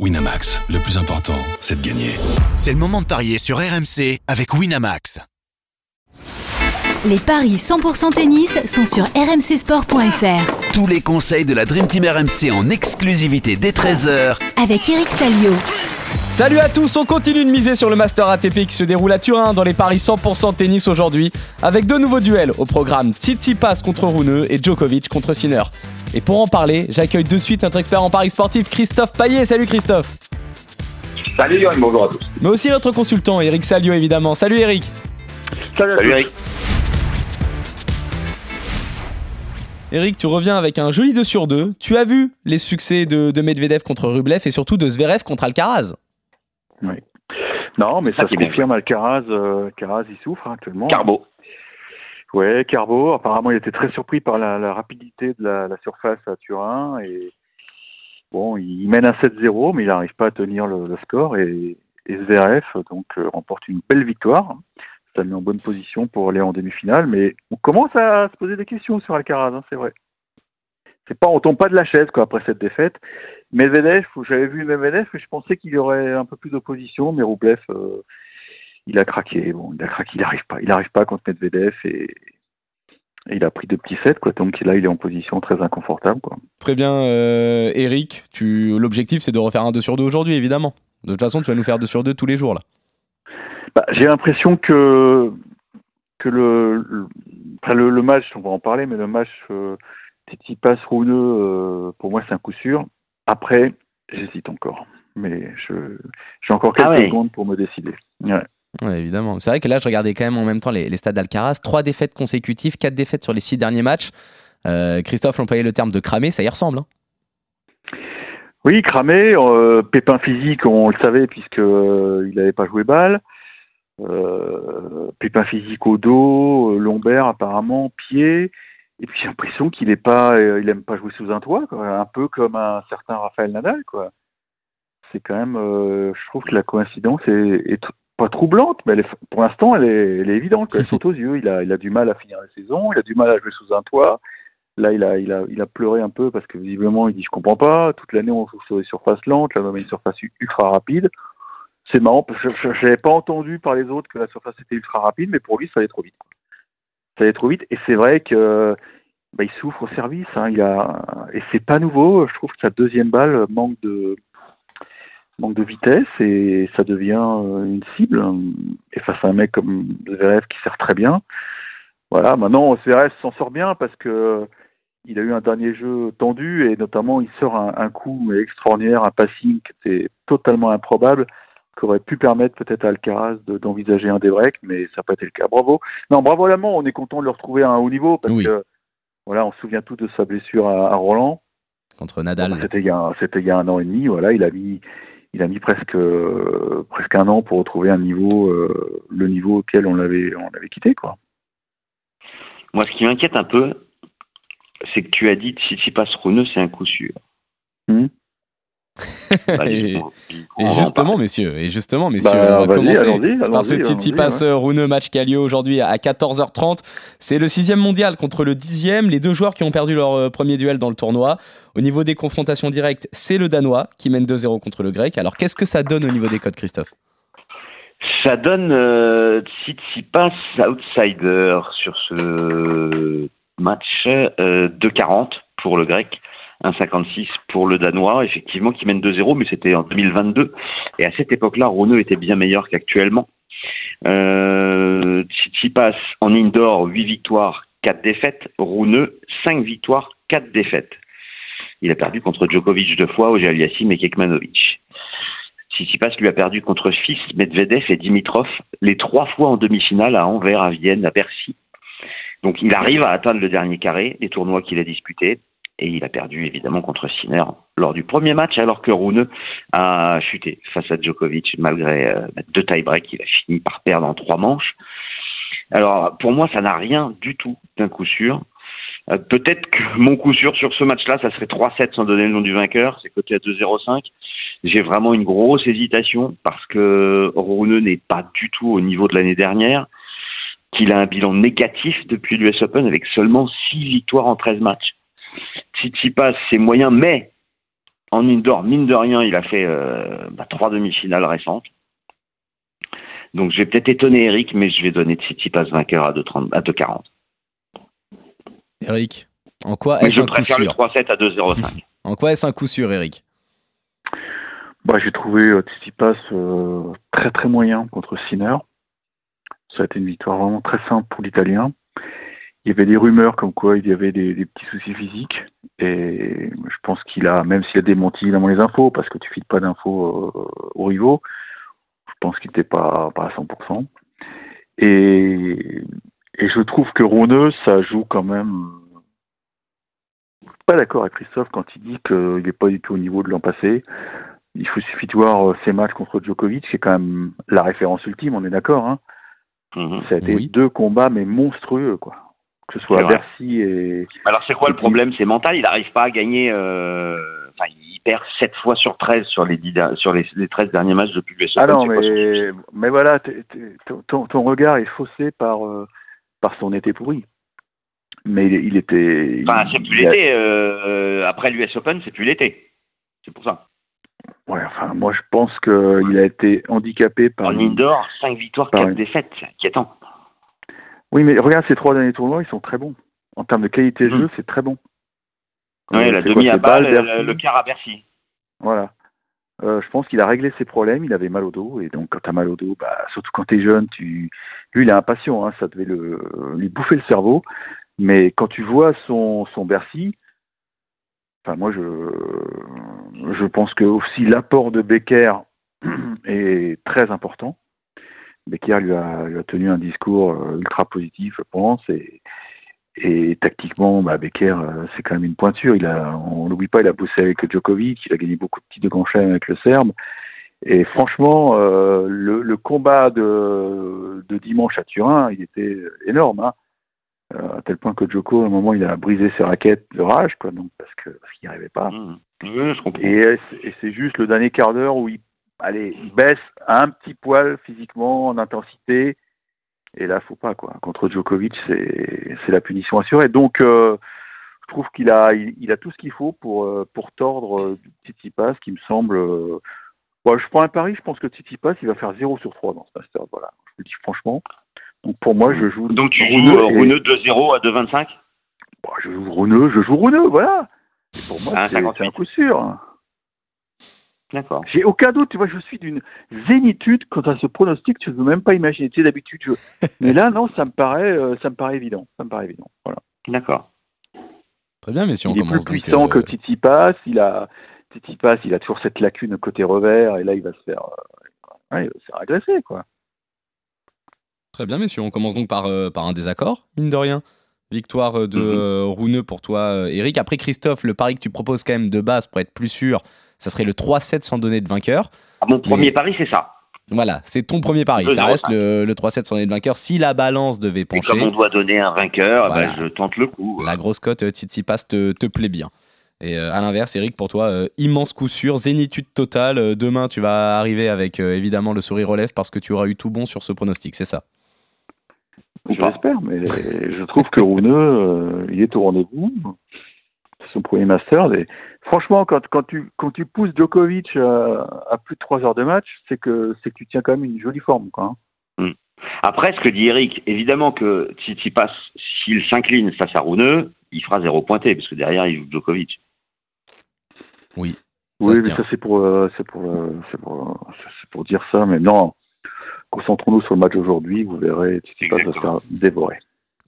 Winamax, le plus important, c'est de gagner. C'est le moment de parier sur RMC avec Winamax. Les paris 100% tennis sont sur rmcsport.fr. Tous les conseils de la Dream Team RMC en exclusivité dès 13h Avec Eric Salio. Salut à tous, on continue de miser sur le Master ATP qui se déroule à Turin dans les paris 100% tennis aujourd'hui avec deux nouveaux duels au programme Tsitsipas contre Runeux et Djokovic contre Sinner. Et pour en parler, j'accueille de suite notre expert en paris sportif Christophe Paillet. Salut Christophe. Salut Yann, bonjour à tous. Mais aussi notre consultant Eric Salio évidemment. Salut Eric. Salut, Eric. Eric, tu reviens avec un joli 2 sur 2. Tu as vu les succès de, de Medvedev contre Rublev et surtout de Zverev contre Alcaraz. Oui. Non, mais ça Ah, se confirme, Alcaraz, euh, Alcaraz, il souffre hein, actuellement. Carbo. Ouais, Carbo, apparemment, il était très surpris par la, rapidité de la, surface à Turin. Et bon, il mène à 7-0, mais il n'arrive pas à tenir le, score. Et, et Zverev, donc, euh, remporte une belle victoire. Ça met en bonne position pour aller en demi-finale. Mais on commence à se poser des questions sur Alcaraz, hein, c'est vrai. C'est pas, on tombe pas de la chaise, quoi, après cette défaite. Medvedev, j'avais vu Medvedev, je pensais qu'il y aurait un peu plus d'opposition, mais Rublev, euh, il a craqué. Bon, il a craqué, il n'arrive pas, il arrive pas contre Medvedev et, et il a pris deux petits sets, quoi. Donc là, il est en position très inconfortable, quoi. Très bien euh, Eric, tu... l'objectif c'est de refaire un 2 sur 2 aujourd'hui évidemment. De toute façon tu vas nous faire 2 sur 2 tous les jours là. Bah, j'ai l'impression que que le le, enfin, le le match, on va en parler, mais le match euh, Tsitsipas Runeux, euh, pour moi, c'est un coup sûr. Après, j'hésite encore, mais j'ai encore quelques Ah ouais. secondes pour me décider. Ouais. Évidemment. C'est vrai que là, je regardais quand même en même temps les, les stats d'Alcaraz. Trois défaites consécutives, quatre défaites sur les six derniers matchs. Euh, Christophe employait le terme de cramé, ça y ressemble. hein. Oui, cramé, euh, pépin physique, on le savait puisque euh, il n'avait pas joué balle. Pépin physique au dos, lombaire apparemment, pied. Et puis j'ai l'impression qu'il est pas, il aime pas jouer sous un toit, quoi. un peu comme un certain Raphaël Nadal, quoi. C'est quand même, je trouve que la coïncidence est, pas troublante, mais pour l'instant elle est, évidente, elle saute aux yeux. Il a, du mal à finir la saison, il a du mal à jouer sous un toit. Là, il a, pleuré un peu parce que visiblement, il dit je comprends pas. Toute l'année, on joue sur des surfaces lentes. Là, on a une surface ultra rapide. C'est marrant parce que je n'avais pas entendu par les autres que la surface était ultra rapide, mais pour lui, ça allait trop vite. Ça allait trop vite, et c'est vrai que bah, il souffre au service. Hein. Il a, et c'est pas nouveau. Je trouve que sa deuxième balle manque de manque de vitesse et ça devient euh, une cible. Et face à un mec comme Zverev qui sert très bien. Voilà, maintenant Zverev s'en sort bien parce que il a eu un dernier jeu tendu et notamment il sort un, un coup extraordinaire, un passing qui était totalement improbable, qui aurait pu permettre peut-être à Alcaraz de- d'envisager un breaks, mais ça n'a pas été le cas. Bravo. Non, bravo à l'Allemand, on est content de le retrouver à un haut niveau parce Oui. que voilà, on se souvient tous de sa blessure à, à Roland. Contre Nadal. Bon, C'était il, il y a un an et demi. Voilà, il a mis, il a mis presque, euh, presque un an pour retrouver un niveau, euh, le niveau auquel on l'avait, on l'avait quitté, quoi. Moi, ce qui m'inquiète un peu, c'est que tu as dit si tu passes Runeux, c'est un coup sûr. Hmm. Bah, Et- justement, Et messieurs, et justement, messieurs, Bah, on va commencer par ce allons-y, Tsitsipas ouais. Runeux match qui a lieu aujourd'hui à 14h30. C'est le sixième mondial contre le dixième. Les deux joueurs qui ont perdu leur euh, premier duel dans le tournoi. Au niveau des confrontations directes, c'est le Danois qui mène 2-0 contre le Grec. Alors, qu'est-ce que ça donne au niveau des codes, Christophe? Ça donne euh, Tsitsipas outsider sur ce match euh, 2,40 pour le grec, 1,56 pour le danois, effectivement, qui mène 2-0, mais c'était en 2022. Et à cette époque-là, Runeux était bien meilleur qu'actuellement. Euh, Tsitsipas en indoor, 8 victoires, 4 défaites. Runeux, 5 victoires, 4 défaites. Il a perdu contre Djokovic deux fois, Auger Aliassime et Kekmanovic. Tsitsipas lui a perdu contre Fils, Medvedev et Dimitrov, les trois fois en demi-finale à Anvers, à Vienne, à Bercy. Donc il arrive à atteindre le dernier carré des tournois qu'il a disputés. Et il a perdu évidemment contre Sinner lors du premier match, alors que Rune a chuté face à Djokovic. Malgré euh, deux tie-breaks, il a fini par perdre en trois manches. Alors pour moi, ça n'a rien du tout d'un coup sûr. Euh, Peut-être que mon coup sûr sur ce match-là, ça serait 3-7 sans donner le nom du vainqueur. C'est coté à 2-0-5. J'ai vraiment une grosse hésitation parce que Rune n'est pas du tout au niveau de l'année dernière, qu'il a un bilan négatif depuis l'US Open avec seulement 6 victoires en 13 matchs. Tsitsipas, c'est moyen, mais En indoor, mine de rien, il a fait euh, bah, trois demi-finales récentes. Donc je vais peut-être étonner Eric, mais je vais donner Tsitsipas vainqueur à 2,30 à 2,40. Eric, en quoi est-ce un coup préfère le sûr 3-7 à 2,05. En quoi est-ce un coup sûr, Eric? Bah, j'ai trouvé euh, Tsitsipas euh, très très moyen contre Sinner. Ça a été une victoire vraiment très simple pour l'Italien. Il y avait des rumeurs comme quoi il y avait des, des petits soucis physiques et je pense qu'il a, même s'il a démenti évidemment les infos, parce que tu files pas d'infos euh, aux rivaux, je pense qu'il n'était pas, pas à 100%. Et, et je trouve que Rune, ça joue quand même. Je suis pas d'accord avec Christophe quand il dit qu'il n'est pas du tout au niveau de l'an passé. Il faut- suffit de voir euh, ses matchs contre Djokovic, c'est quand même la référence ultime, on est d'accord. Hein Mhm. ça a été Oui. deux combats mais monstrueux quoi. Que ce soit à. Bercy et Alors c'est quoi le problème C'est mental, il n'arrive pas à gagner. euh, Enfin, il perd 7 fois sur 13 sur les, 10 der- sur les, les 13 derniers matchs depuis l'US ah Open, non mais mais voilà t'es- t'es- ton, ton- ton regard est faussé par euh, par son été pourri. Mais il, il était. Enfin, c'est plus a- l'été. euh, après l'US Open, c'est plus l'été. C'est pour ça. Ouais, enfin moi je pense que il a été handicapé par. En indoor, 5 victoires, Par 4 une- défaites. C'est inquiétant. Oui mais regarde ces trois derniers tournois ils sont très bons. En termes de qualité de Mhm. jeu c'est très bon. Ouais, Euh, la quoi, demi à balle, Bâle, le, quart à Bercy. Voilà. Euh, je pense qu'il a réglé ses problèmes, il avait mal au dos, et donc quand t'as mal au dos, bah, surtout quand t'es jeune, tu... lui il est impatient, hein, ça devait le... lui bouffer le cerveau, mais quand tu vois son, son Bercy, enfin moi je, je pense que aussi l'apport de Becker est très important. Becker lui a, lui a tenu un discours euh, ultra positif, je pense, et, et tactiquement, bah, Becker, euh, c'est quand même une pointure. Il a, on l'oublie pas, il a bossé avec Djokovic, il a gagné beaucoup de titres de grand chelem avec le Serbe. Et franchement, euh, le, le combat de, de dimanche à Turin, il était énorme, hein. À tel point que Djoko, à un moment, il a brisé ses raquettes de rage, quoi, donc parce que parce qu'il n'y arrivait pas. Mhm. Oui, je comprends. Et c'est juste le dernier quart d'heure où il, allez, il baisse un petit poil physiquement en intensité. Et là, faut pas quoi. Contre Djokovic, c'est c'est la punition assurée. Donc, euh, je trouve qu'il a il, il a tout ce qu'il faut pour euh, pour tordre euh, Tsitsipas, qui me semble. euh, bon, je prends un pari. Je pense que Tsitsipas, il va faire 0 sur 3 dans ce master. Voilà, je le dis franchement. Donc pour moi, je joue. Donc tu joues euh, et- Rune 2-0 à 2,25 Bon, je joue Runeux, je joue Runeux, voilà. Et pour moi, Ah, c'est c'est 58. un coup sûr. D'accord. J'ai aucun doute, tu vois, je suis d'une zénitude quant à ce pronostic, tu ne veux même pas imaginer. Tu sais, d'habitude, je... mais là, non, ça me paraît, euh, ça me paraît évident. Ça me paraît évident. Voilà. D'accord. Très bien, messieurs, on il est plus commence donc, puissant euh, que Tsitsipas. Il a Tsitsipas, il a toujours cette lacune côté revers, et là, il va se faire, euh, ouais, il va se faire agresser, quoi. Très bien, messieurs. On commence donc par, euh, par un désaccord, mine de rien. Victoire euh, de Mhm. euh, Rouneux pour toi, euh, Eric. Après, Christophe, le pari que tu proposes quand même de base pour être plus sûr, ça serait le 3-7 sans donner de vainqueur. Ah, mon premier Mais- pari, c'est ça. Voilà, c'est ton premier pari. Ça 0,5. reste le, le 3-7 sans donner de vainqueur. Si la balance devait Et pencher, comme on doit donner un vainqueur, Voilà. bah, je tente le coup. la grosse cote Tsitsipas te, te plaît bien. Et euh, à l'inverse, Eric, pour toi, euh, immense coup sûr, zénitude totale. Euh, demain, tu vas arriver avec évidemment le sourire lèvres parce que tu auras eu tout bon sur ce pronostic, c'est ça? Je l'espère, mais je trouve que Runeux, euh, il est au rendez-vous. C'est son premier master. Et franchement, quand, quand, tu, quand tu pousses Djokovic à, à plus de 3 heures de match, c'est que, c'est que tu tiens quand même une jolie forme. Quoi, hein. Après, ce que dit Eric, évidemment que Tsitsipas, s'il s'incline face à Rune, il fera zéro pointé, parce que derrière, il joue Djokovic. Oui. Ça Oui, mais ça c'est pour, euh, c'est pour, euh, c'est pour, euh, c'est pour dire ça. Mais non, concentrons-nous sur le match d'aujourd'hui. Vous verrez, Tsitsipas va se faire dévorer.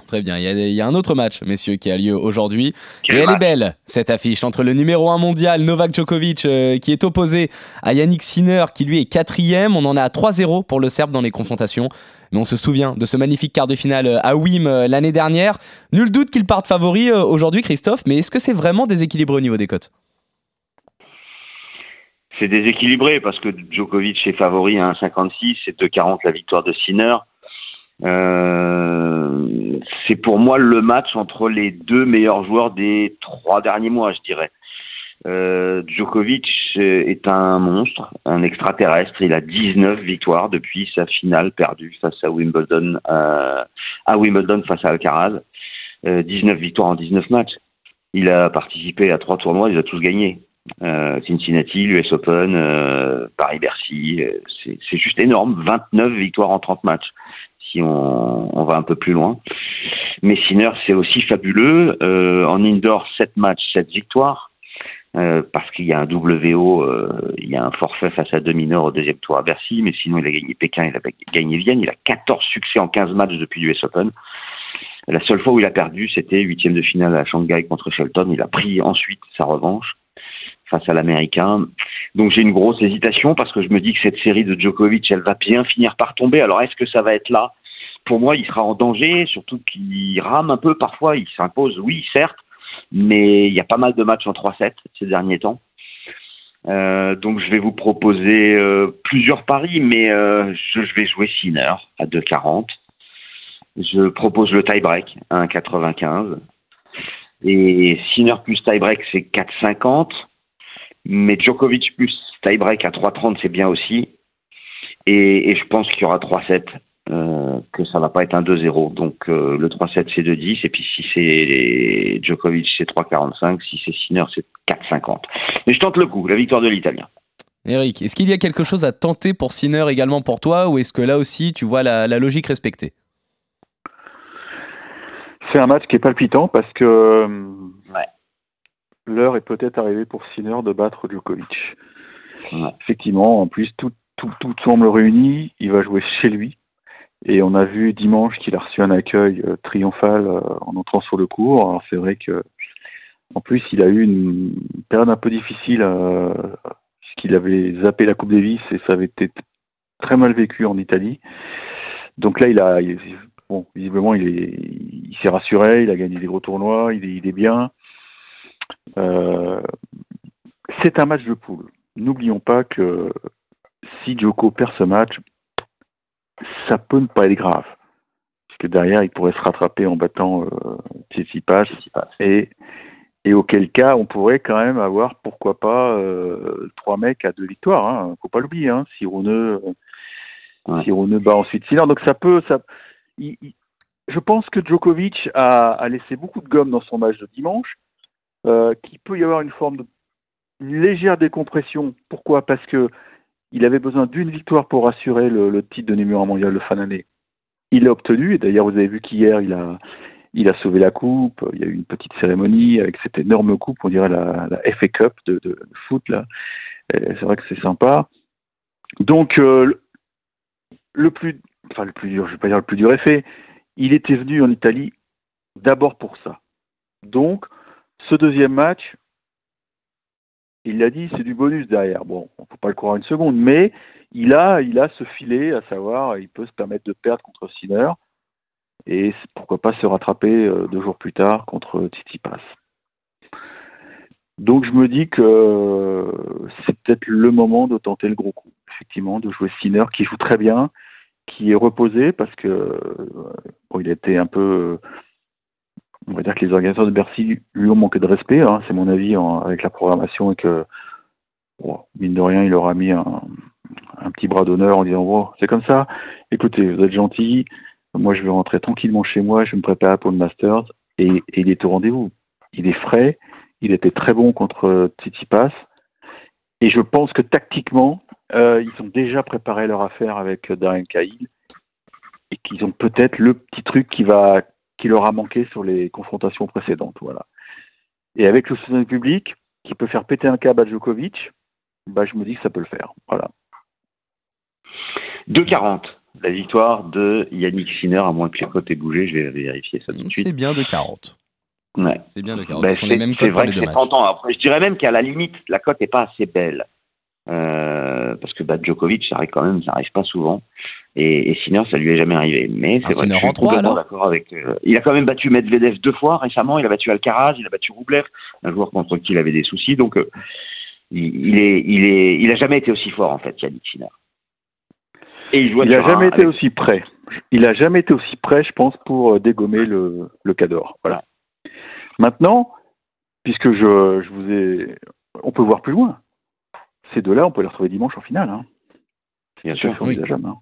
Très bien. Il y, a, il y a un autre match, messieurs, qui a lieu aujourd'hui. Et elle match est belle, cette affiche, entre le numéro 1 mondial, Novak Djokovic, euh, qui est opposé à Yannick Sinner, qui lui est quatrième. On en est à 3-0 pour le Serbe dans les confrontations. Mais on se souvient de ce magnifique quart de finale euh, à Wim euh, l'année dernière. Nul doute qu'il parte favori euh, aujourd'hui, Christophe, mais est-ce que c'est vraiment déséquilibré au niveau des cotes? C'est déséquilibré parce que Djokovic est favori à 1,56 et 2,40 la victoire de Sinner. Euh, c'est pour moi le match entre les deux meilleurs joueurs des trois derniers mois, je dirais. Euh, Djokovic est un monstre, un extraterrestre. Il a 19 victoires depuis sa finale perdue face à Wimbledon, euh, à Wimbledon face à Alcaraz. Euh, 19 victoires en 19 matchs. Il a participé à trois tournois, il a tous gagné. Euh, Cincinnati, l'US Open, euh, Paris-Bercy, euh, c'est juste énorme. 29 victoires en 30 matchs, si on, va un peu plus loin. Mais Sinner, c'est aussi fabuleux. En indoor, 7 matchs, 7 victoires. Parce qu'il y a un WO, il y a un forfait face à deux mineurs au deuxième tour à Bercy, mais sinon il a gagné Pékin, il a gagné Vienne, il a 14 succès en 15 matchs depuis l'US Open. La seule fois où il a perdu, c'était huitième de finale à Shanghai contre Shelton. Il a pris ensuite sa revanche face à l'Américain. Donc j'ai une grosse hésitation parce que je me dis que cette série de Djokovic, elle va bien finir par tomber. Alors est-ce que ça va être là? Pour moi, il sera en danger, surtout qu'il rame un peu parfois. Il s'impose, oui, certes, mais il y a pas mal de matchs en 3-7 ces derniers temps. Euh, donc je vais vous proposer euh, plusieurs paris, mais euh, je, vais jouer Sinner à 2,40. Je propose le tie-break à 1,95. Et Sinner plus tie-break, c'est 4,50. Mais Djokovic plus tie-break à 3,30, c'est bien aussi. Et, et je pense qu'il y aura 3-7, euh, que ça va pas être un 2-0. Donc euh, le 3-7, c'est 2-10. Et puis si c'est Djokovic, c'est 3,45. Si c'est Sinner, c'est 4,50. Mais je tente le coup, la victoire de l'Italien. Eric, est-ce qu'il y a quelque chose à tenter pour Sinner également pour toi ou est-ce que là aussi tu vois la, la logique respectée? C'est un match qui est palpitant parce que euh. L'heure est peut-être arrivée pour Sinner de battre Djokovic. Ouais. Effectivement, en plus, tout, tout, tout semble réuni. Il va jouer chez lui. Et on a vu dimanche qu'il a reçu un accueil euh, triomphal euh, en entrant sur le court. Alors c'est vrai que, en plus, il a eu une période un peu difficile euh, puisqu'il avait zappé la Coupe Davis et ça avait été très mal vécu en Italie. Donc là, il a, il- bon, visiblement, il est, il s'est rassuré. Il a gagné des gros tournois. Il est, il est bien. Euh, c'est un match de poule. N'oublions pas que si Djoko perd ce match, ça peut ne pas être grave. Parce que derrière, il pourrait se rattraper en battant euh, Tsitsipas. Et, et auquel cas, on pourrait quand même avoir, pourquoi pas, euh, trois mecs à deux victoires. Hein. Faut pas l'oublier. Hein. Si Rune, Ouais. si bat ensuite Sinner. Donc ça peut... Ça, il- il- je pense que Djokovic a, a laissé beaucoup de gomme dans son match de dimanche, euh, qu'il peut y avoir une forme de légère décompression. Pourquoi? Parce que il avait besoin d'une victoire pour assurer le, titre de numéro 1 mondial de fin d'année. Il l'a obtenu, et d'ailleurs vous avez vu qu'hier il a, il a sauvé la coupe, il y a eu une petite cérémonie avec cette énorme coupe, on dirait la, FA Cup de, foot C'est vrai que c'est sympa. Donc euh, le- plus, enfin le plus dur, je vais pas dire le plus dur effet, il était venu en Italie d'abord pour ça. Donc ce deuxième match, il l'a dit, c'est du bonus derrière. Bon, on peut pas le croire une seconde, mais il a, il a ce filet, à savoir, il peut se permettre de perdre contre Sinner et pourquoi pas se rattraper euh, deux jours plus tard contre Tsitsipas. Donc je me dis que euh, c'est peut-être le moment de tenter le gros coup, effectivement, de jouer Sinner qui joue très bien, qui est reposé parce que euh, bon, il a été un peu on va dire que les organisateurs de Bercy lui ont manqué de respect, hein, c'est mon avis avec la programmation et que, bon, mine de rien, il leur a mis un, petit bras d'honneur en disant bon, c'est comme ça, écoutez, vous êtes gentils, moi je vais rentrer tranquillement chez moi, je vais me préparer pour le Masters et, et il est au rendez-vous. Il est frais, il était très bon contre Tsitsipas et je pense que tactiquement, euh, ils ont déjà préparé leur affaire avec Darren Cahill et qu'ils ont peut-être le petit truc qui va qui leur a manqué sur les confrontations précédentes. Voilà. Et avec le soutien du public, qui peut faire péter un câble à Djokovic, bah, je me dis que ça peut le faire. Voilà. 2,40. La victoire de Yannick Sinner, à moins que les cotes aient bougé, je vais vérifier ça tout de suite. C'est bien de 40. Ouais. C'est bien de 40. Ben, Ce sont les c'est vrai que c'est matchs. tentant. Après, je dirais même qu'à la limite, la cote n'est pas assez belle. Euh, parce que bah, Djokovic, ça arrive quand même, ça arrive pas souvent. Et, et Sinner, ça lui est jamais arrivé. Mais Ah, c'est vrai Sinner que je suis complètement d'accord avec. euh, il a quand même battu Medvedev deux fois récemment. Il a battu Alcaraz, il a battu Rublev, un joueur contre qui il avait des soucis. Donc, euh, il, il est, il est, il a jamais été aussi fort en fait, Yannick Sinner. Et il joue à Il n'a jamais été avec- aussi près. Il n'a jamais été aussi près, je pense, pour dégommer le, le Cador. Voilà. Maintenant, puisque je, je vous ai, on peut voir plus loin. Ces deux-là, on peut les retrouver dimanche en finale. Hein. Bien sûr. envisageable. hein.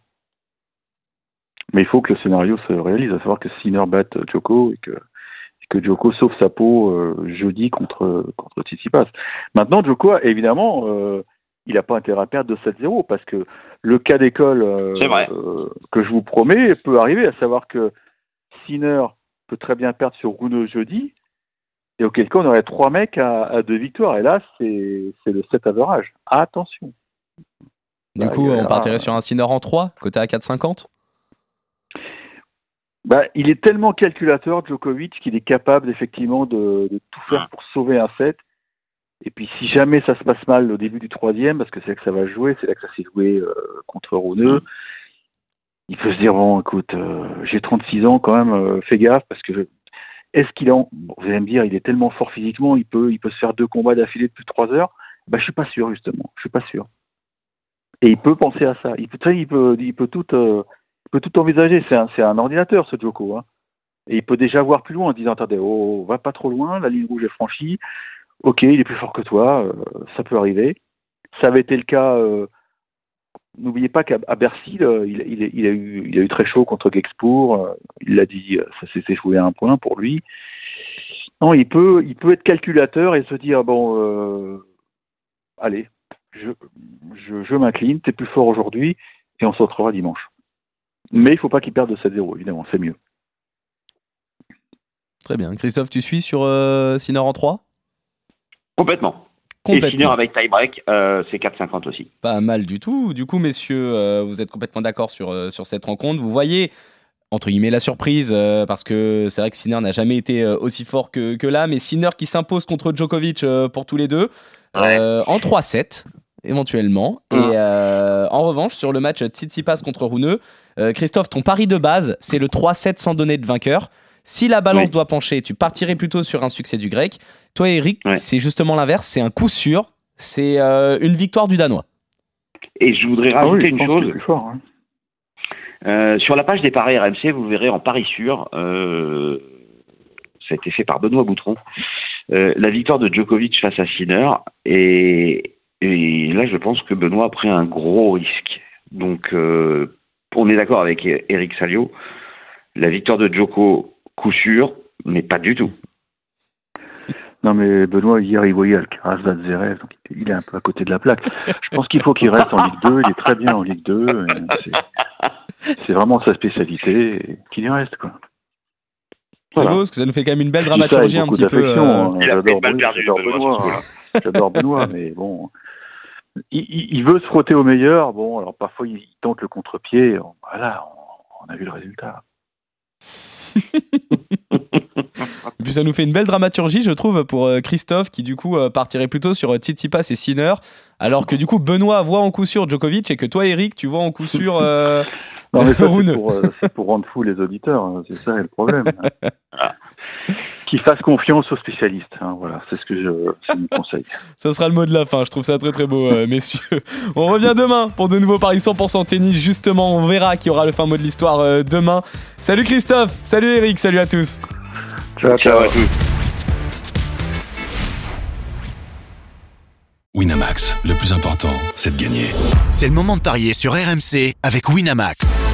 Mais il faut que le scénario se réalise, à savoir que Sinner batte Choco et que que Djoko sauve sa peau euh, jeudi contre contre Tsitsipas. Maintenant, Djoko, évidemment, euh, il n'a pas intérêt à perdre de 7-0 parce que le cas d'école euh, que je vous promets peut arriver, à savoir que Sinner peut très bien perdre sur Rune jeudi, et auquel cas on aurait trois mecs à, à deux victoires, et là c'est c'est le 7 average. Attention. Du Bah, coup, on partirait sur un Sinner en 3, côté à 4,50 Bah, il est tellement calculateur, Djokovic, qu'il est capable effectivement de, de tout faire pour sauver un set. Et puis si jamais ça se passe mal au début du troisième, parce que c'est là que ça va jouer, c'est là que ça s'est joué euh, contre Rune, il peut se dire bon, écoute, euh, j'ai 36 ans quand même, euh, fais gaffe parce que je- est-ce qu'il en, vous allez me dire, il est tellement fort physiquement, il peut, il peut se faire deux combats d'affilée de plus de trois heures. Bah, je suis pas sûr justement, je suis pas sûr. Et il peut penser à ça. Il peut, il peut, il peut tout, euh, il peut tout envisager. C'est un, c'est un ordinateur ce Joko. Hein. Et il peut déjà voir plus loin en disant attendez, oh, va pas trop loin, la ligne rouge est franchie. Ok, il est plus fort que toi, euh, ça peut arriver. Ça avait été le cas. euh, N'oubliez pas qu'à Bercy, il, il- il a eu, il a eu très chaud contre Gexpour. euh, il l'a dit, euh, ça s'est joué à un point pour lui. Non, il peut, il peut être calculateur et se dire bon, euh, allez, je, je, je m'incline, t'es plus fort aujourd'hui et on se retrouvera dimanche. Mais il faut pas qu'il perde de 7-0, évidemment, c'est mieux. Très bien. Christophe, tu suis sur euh, en 3 Complètement. Et finir avec tie-break, euh, c'est 4,50 aussi. Pas mal du tout. Du coup, messieurs, euh, vous êtes complètement d'accord sur, euh, sur cette rencontre. Vous voyez, entre guillemets, la surprise, euh, parce que c'est vrai que Sinner n'a jamais été euh, aussi fort que, que là, mais Sinner qui s'impose contre Djokovic euh, pour tous les deux, en 3-7, éventuellement. Et euh, en revanche, sur le match Tsitsipas contre Rune, euh, Christophe, ton pari de base, c'est le 3-7 sans donner de vainqueur. Si la balance Oui. doit pencher, tu partirais plutôt sur un succès du grec. Toi, Eric, Ouais. c'est justement l'inverse, c'est un coup sûr, c'est euh, une victoire du Danois. Et je voudrais Ah oui, rajouter je une chose. fort. hein. Euh, sur la page des paris RMC, vous verrez en pari sûr, euh, ça a été fait par Benoît Boutron, euh, la victoire de Djokovic face à Sinner. Et, et là, je pense que Benoît a pris un gros risque. Donc, euh, on est d'accord avec Eric Salio. La victoire de Djoko, coup sûr, mais pas du tout. Non mais Benoît, hier, il voyait Alcaraz, Zverev, donc il est un peu à côté de la plaque. Je pense qu'il faut qu'il reste en Ligue 2, il est très bien en Ligue 2. et c'est- vraiment sa spécialité, qu'il y reste, quoi. C'est Voilà. beau, parce que ça nous fait quand même une belle dramaturgie un petit peu. euh, hein. Il a J'adore Benoît, Benoît, Benoît, hein. Mais bon. Il, il- veut se frotter au meilleur. Bon, alors parfois il tente le contre-pied. On- Voilà, on, on a vu le résultat. Et puis ça nous fait une belle dramaturgie, je trouve, pour euh, Christophe, qui du coup euh, partirait plutôt sur euh, Tsitsipas et Sinner, alors que du coup Benoît voit en coup sûr Djokovic et que toi, Eric, tu vois en coup sûr. euh, Non, mais ça, Rune. c'est pour, euh, c'est pour rendre fou les auditeurs. hein. C'est ça le problème. Qu'ils fassent confiance aux spécialistes. hein. Voilà, c'est ce que je, mon conseil. Ce sera le mot de la fin, je trouve ça très très beau, euh, messieurs. On revient demain pour de nouveaux paris 100% tennis. Justement, on verra qui aura le fin mot de l'histoire euh, demain. Salut Christophe, salut Eric, salut à tous. Ciao, Ciao à tous. Winamax, le plus important, c'est de gagner. C'est le moment de parier sur RMC avec Winamax.